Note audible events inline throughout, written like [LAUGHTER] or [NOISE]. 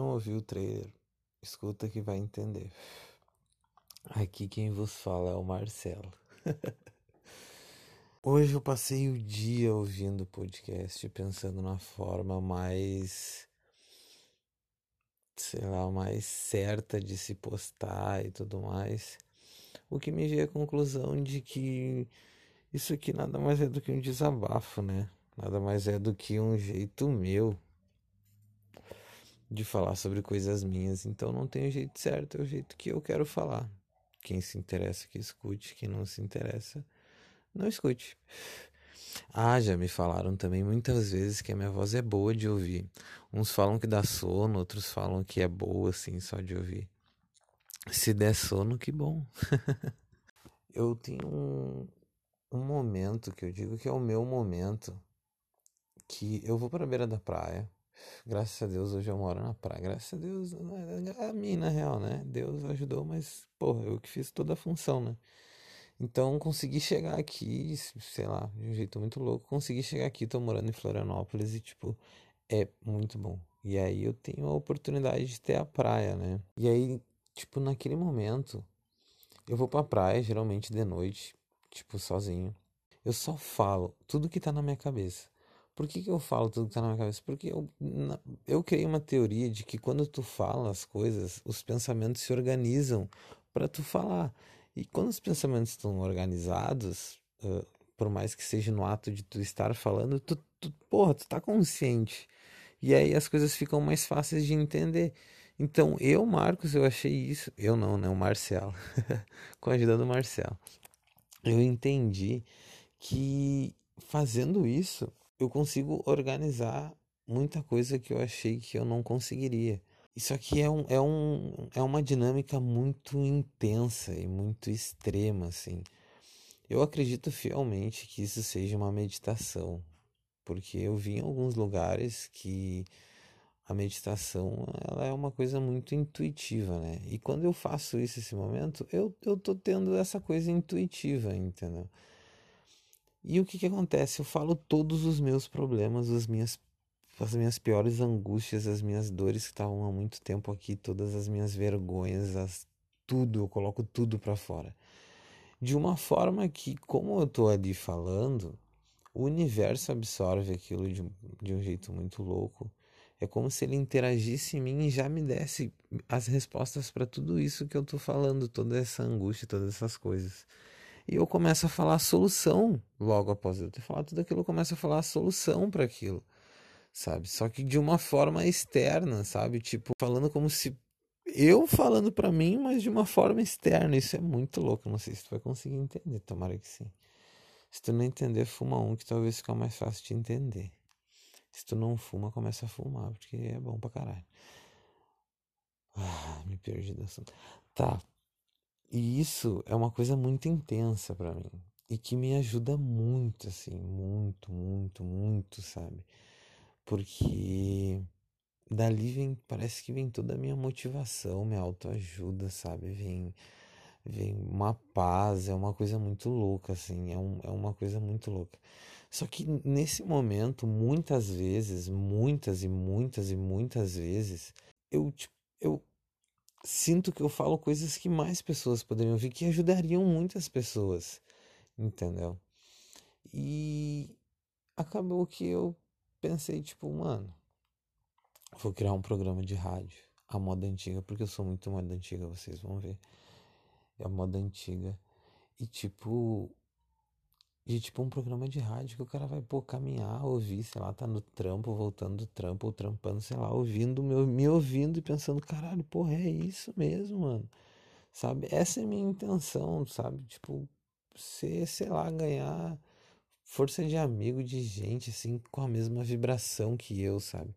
Não ouviu o trailer? Escuta que vai entender. Aqui quem vos fala é o Marcelo. [LAUGHS] Hoje eu passei o dia ouvindo o podcast, pensando na forma mais, sei lá, mais certa de se postar e tudo mais. O que me veio à conclusão de que isso aqui nada mais é do que um desabafo, né? Nada mais é do que um jeito meu de falar sobre coisas minhas. Então não tem o jeito certo, é o jeito que eu quero falar. Quem se interessa que escute, quem não se interessa, não escute. Ah, já me falaram também muitas vezes que a minha voz é boa de ouvir. Uns falam que dá sono, outros falam que é boa assim só de ouvir. Se der sono, que bom. [LAUGHS] eu tenho um, um momento que eu digo que é o meu momento que eu vou para a beira da praia Graças a Deus hoje eu moro na praia. Graças a Deus, a mim na real, né? Deus ajudou, mas, porra, eu que fiz toda a função, né? Então consegui chegar aqui, sei lá, de um jeito muito louco. Consegui chegar aqui, tô morando em Florianópolis e, tipo, é muito bom. E aí eu tenho a oportunidade de ter a praia, né? E aí, tipo, naquele momento, eu vou pra praia, geralmente de noite, tipo, sozinho. Eu só falo tudo que tá na minha cabeça. Por que, que eu falo tudo que tá na minha cabeça? Porque eu, eu criei uma teoria de que quando tu fala as coisas, os pensamentos se organizam para tu falar. E quando os pensamentos estão organizados, uh, por mais que seja no ato de tu estar falando, tu, tu, porra, tu tá consciente. E aí as coisas ficam mais fáceis de entender. Então, eu, Marcos, eu achei isso. Eu não, né? O Marcelo. [LAUGHS] Com a ajuda do Marcelo. Eu entendi que fazendo isso, eu consigo organizar muita coisa que eu achei que eu não conseguiria. Isso aqui é, um, é, um, é uma dinâmica muito intensa e muito extrema, assim. Eu acredito fielmente que isso seja uma meditação, porque eu vi em alguns lugares que a meditação ela é uma coisa muito intuitiva, né? E quando eu faço isso esse momento, eu, eu tô tendo essa coisa intuitiva, entendeu? E o que, que acontece? Eu falo todos os meus problemas, as minhas, as minhas piores angústias, as minhas dores que estavam há muito tempo aqui, todas as minhas vergonhas, as, tudo, eu coloco tudo para fora. De uma forma que, como eu tô ali falando, o universo absorve aquilo de, de um jeito muito louco. É como se ele interagisse em mim e já me desse as respostas para tudo isso que eu tô falando, toda essa angústia, todas essas coisas. E eu começo a falar a solução logo após eu ter falado tudo aquilo, eu começo a falar a solução para aquilo, sabe? Só que de uma forma externa, sabe? Tipo, falando como se eu falando para mim, mas de uma forma externa. Isso é muito louco, não sei se tu vai conseguir entender, tomara que sim. Se tu não entender, fuma um que talvez fique mais fácil de entender. Se tu não fuma, começa a fumar, porque é bom pra caralho. Ah, me perdi do assunto. Tá, e isso é uma coisa muito intensa para mim e que me ajuda muito, assim, muito, muito, muito, sabe? Porque dali vem, parece que vem toda a minha motivação, minha autoajuda, sabe? Vem, vem uma paz, é uma coisa muito louca, assim, é, um, é uma coisa muito louca. Só que nesse momento, muitas vezes, muitas e muitas e muitas vezes, eu, tipo, eu sinto que eu falo coisas que mais pessoas poderiam ouvir, que ajudariam muitas pessoas, entendeu? E acabou que eu pensei, tipo, mano, vou criar um programa de rádio, a moda antiga, porque eu sou muito moda antiga, vocês vão ver. É a moda antiga. E tipo, de tipo um programa de rádio que o cara vai, pô, caminhar, ouvir, sei lá, tá no trampo, voltando do trampo, ou trampando, sei lá, ouvindo, me, me ouvindo e pensando, caralho, porra, é isso mesmo, mano. Sabe? Essa é a minha intenção, sabe? Tipo, ser, sei lá, ganhar força de amigo, de gente, assim, com a mesma vibração que eu, sabe?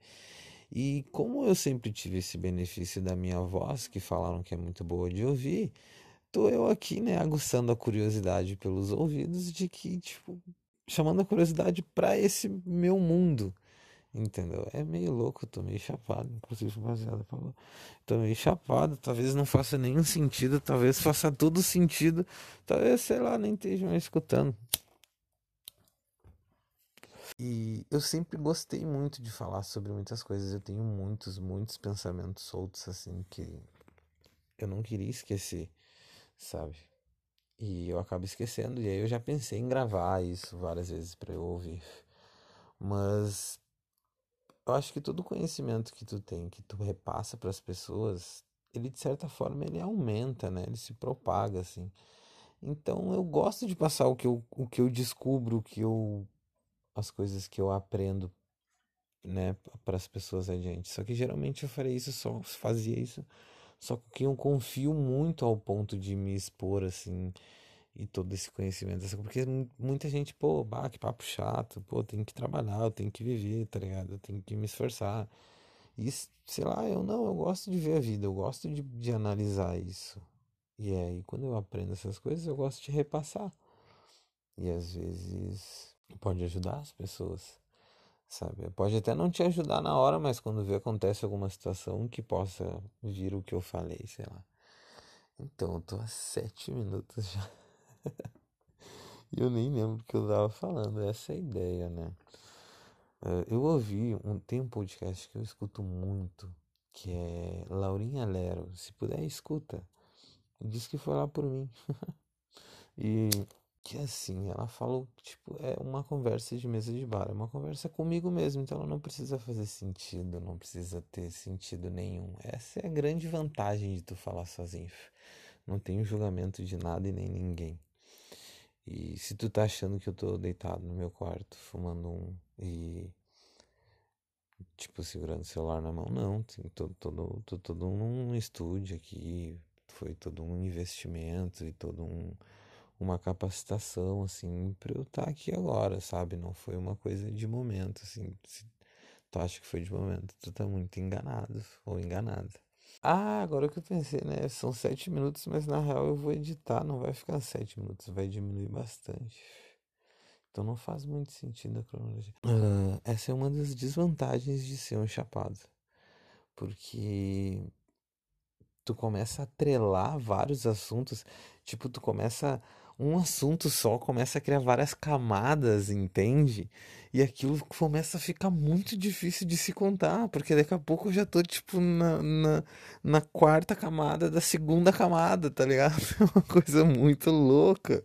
E como eu sempre tive esse benefício da minha voz, que falaram que é muito boa de ouvir, tô eu aqui, né, aguçando a curiosidade pelos ouvidos de que, tipo, chamando a curiosidade para esse meu mundo. Entendeu? É meio louco, tô meio chapado, inclusive rapaziada falou. Tô meio chapado, talvez não faça nenhum sentido, talvez faça todo sentido, talvez, sei lá, nem estejam escutando. E eu sempre gostei muito de falar sobre muitas coisas. Eu tenho muitos, muitos pensamentos soltos, assim, que eu não queria esquecer, sabe? E eu acabo esquecendo. E aí eu já pensei em gravar isso várias vezes para eu ouvir. Mas eu acho que todo conhecimento que tu tem, que tu repassa para as pessoas, ele de certa forma ele aumenta, né? Ele se propaga assim. Então eu gosto de passar o que eu, o que eu descubro, o que eu as coisas que eu aprendo, né, para as pessoas adiante. Só que geralmente eu farei isso só fazia isso só que eu confio muito ao ponto de me expor assim e todo esse conhecimento, porque muita gente, pô, bah, que papo chato, pô, tem que trabalhar, eu tenho que viver, tá ligado? Eu tenho que me esforçar. E, sei lá, eu não, eu gosto de ver a vida, eu gosto de, de analisar isso. E aí, quando eu aprendo essas coisas, eu gosto de repassar. E às vezes pode ajudar as pessoas, sabe? Pode até não te ajudar na hora, mas quando vê acontece alguma situação que possa vir o que eu falei, sei lá. Então, eu tô há sete minutos já. [LAUGHS] E eu nem lembro do que eu tava falando, essa é a ideia, né? Eh, eu ouvi, um, tem um podcast que eu escuto muito, que é Laurinha Lero. Se puder, escuta. Diz que foi lá por mim. [LAUGHS] e que assim, ela falou, tipo, é uma conversa de mesa de bar, é uma conversa comigo mesmo, então ela não precisa fazer sentido, não precisa ter sentido nenhum. Essa é a grande vantagem de tu falar sozinho. Não tenho julgamento de nada e nem ninguém. E se tu tá achando que eu tô deitado no meu quarto fumando um e tipo segurando o celular na mão, não, tem todo todo todo, todo um estúdio aqui, foi todo um investimento e todo um uma capacitação assim para eu estar tá aqui agora, sabe? Não foi uma coisa de momento assim. Se tu acha que foi de momento, tu tá muito enganado ou enganada. Ah, agora que eu pensei, né? São sete minutos, mas na real eu vou editar, não vai ficar sete minutos, vai diminuir bastante. Então não faz muito sentido a cronologia. Uh, essa é uma das desvantagens de ser um chapado. Porque tu começa a atrelar vários assuntos. Tipo, tu começa um assunto só começa a criar várias camadas, entende? E aquilo começa a ficar muito difícil de se contar, porque daqui a pouco eu já tô, tipo, na, na, na quarta camada da segunda camada, tá ligado? [LAUGHS] É uma coisa muito louca.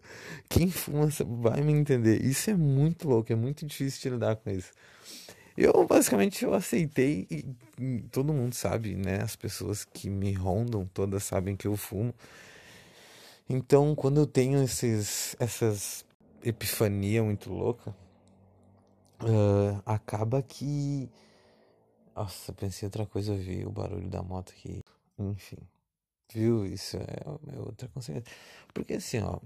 Quem fuma vai me entender. Isso é muito louco, é muito difícil de lidar com isso. Eu basicamente eu aceitei e, e todo mundo sabe, né? As pessoas que me rondam todas sabem que eu fumo. Então, quando eu tenho esses, essas epifania muito louca, uh, acaba que. Nossa, pensei outra coisa, eu vi o barulho da moto aqui. Enfim, viu? Isso é, é outra consequência. Porque assim, ó,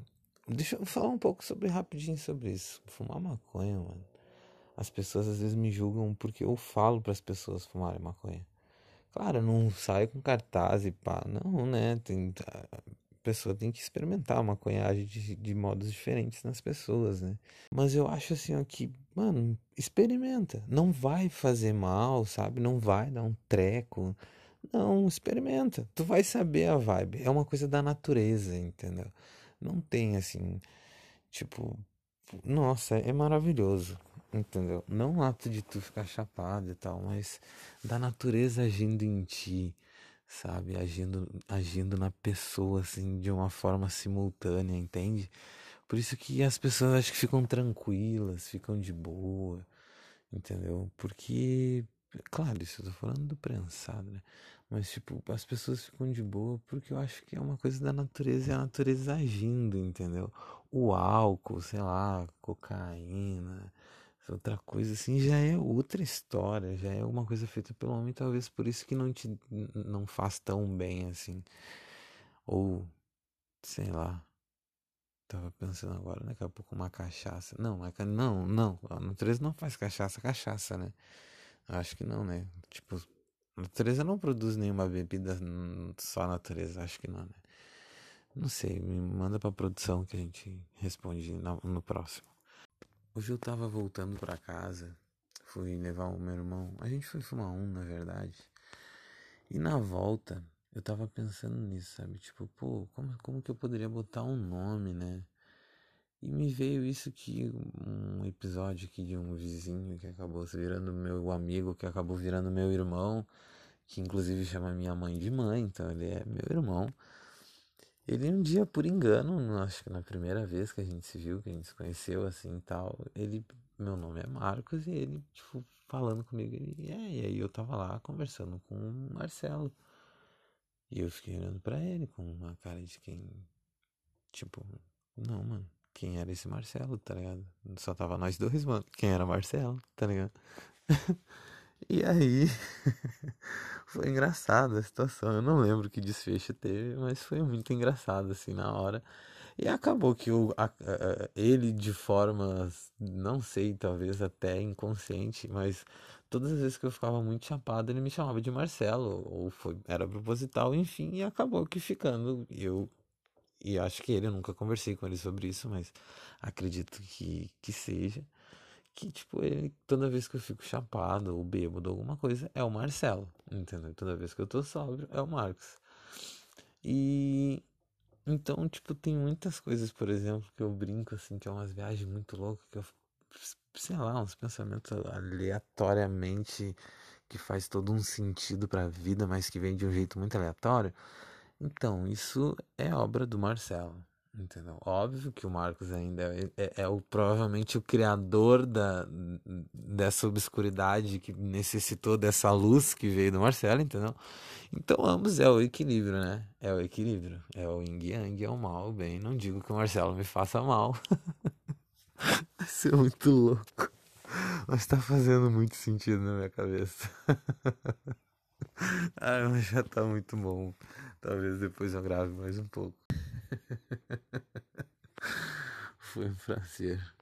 deixa eu falar um pouco sobre rapidinho sobre isso. Fumar maconha, mano. As pessoas às vezes me julgam porque eu falo para as pessoas fumarem maconha. Claro, eu não saio com cartaz e pá, não, né? Tem, pessoa tem que experimentar a maconhagem de, de modos diferentes nas pessoas, né? Mas eu acho assim, ó, que, mano, experimenta. Não vai fazer mal, sabe? Não vai dar um treco. Não, experimenta. Tu vai saber a vibe. É uma coisa da natureza, entendeu? Não tem assim, tipo, nossa, é maravilhoso, entendeu? Não o ato de tu ficar chapado e tal, mas da natureza agindo em ti sabe? Agindo, agindo na pessoa, assim, de uma forma simultânea, entende? Por isso que as pessoas acho que ficam tranquilas, ficam de boa, entendeu? Porque, claro, isso eu tô falando do prensado, né? Mas, tipo, as pessoas ficam de boa porque eu acho que é uma coisa da natureza e a natureza agindo, entendeu? O álcool, sei lá, cocaína, outra coisa assim já é outra história, já é uma coisa feita pelo homem, talvez por isso que não te não faz tão bem assim. Ou sei lá. Tava pensando agora, daqui a pouco uma cachaça. Não, não, não, a natureza não faz cachaça, cachaça, né? Acho que não, né? Tipo, a natureza não produz nenhuma bebida só a natureza, acho que não, né? Não sei, me manda pra produção que a gente responde no próximo. Hoje eu tava voltando para casa, fui levar o meu irmão. A gente foi fumar um, na verdade. E na volta, eu tava pensando nisso, sabe? Tipo, pô, como, como que eu poderia botar um nome, né? E me veio isso que um episódio aqui de um vizinho que acabou se virando meu amigo, que acabou virando meu irmão, que inclusive chama minha mãe de mãe, então ele é meu irmão. Ele um dia, por engano, acho que na primeira vez que a gente se viu, que a gente se conheceu assim e tal, ele, meu nome é Marcos, e ele, tipo, falando comigo, ele, é, e aí eu tava lá conversando com o Marcelo. E eu fiquei olhando pra ele com uma cara de quem, tipo, não, mano, quem era esse Marcelo, tá ligado? Só tava nós dois, mano. Quem era Marcelo, tá ligado? [LAUGHS] e aí [LAUGHS] foi engraçado a situação. Eu não lembro que desfecho teve, mas foi muito engraçado assim na hora. E acabou que o, a, a, ele de forma, não sei, talvez até inconsciente, mas todas as vezes que eu ficava muito chapado, ele me chamava de Marcelo, ou foi, era proposital, enfim, e acabou que ficando. Eu e acho que ele, eu nunca conversei com ele sobre isso, mas acredito que, que seja. Que, tipo, ele, toda vez que eu fico chapado ou bêbado, alguma coisa, é o Marcelo, entendeu? Toda vez que eu tô sóbrio, é o Marcos. E. Então, tipo, tem muitas coisas, por exemplo, que eu brinco, assim, que é umas viagens muito loucas, que eu, sei lá, uns pensamentos aleatoriamente que faz todo um sentido pra vida, mas que vem de um jeito muito aleatório. Então, isso é obra do Marcelo, entendeu? Óbvio que o Marcos ainda é, é, é, o, provavelmente o criador da, dessa obscuridade que necessitou dessa luz que veio do Marcelo, entendeu? Então, ambos é o equilíbrio, né? É o equilíbrio. É o yin yang, é o mal, o bem. Não digo que o Marcelo me faça mal. [LAUGHS] Isso é muito louco. Mas tá fazendo muito sentido na minha cabeça. [LAUGHS] ah, mas já tá muito bom. Talvez depois eu grave mais um pouco. Foi um prazer.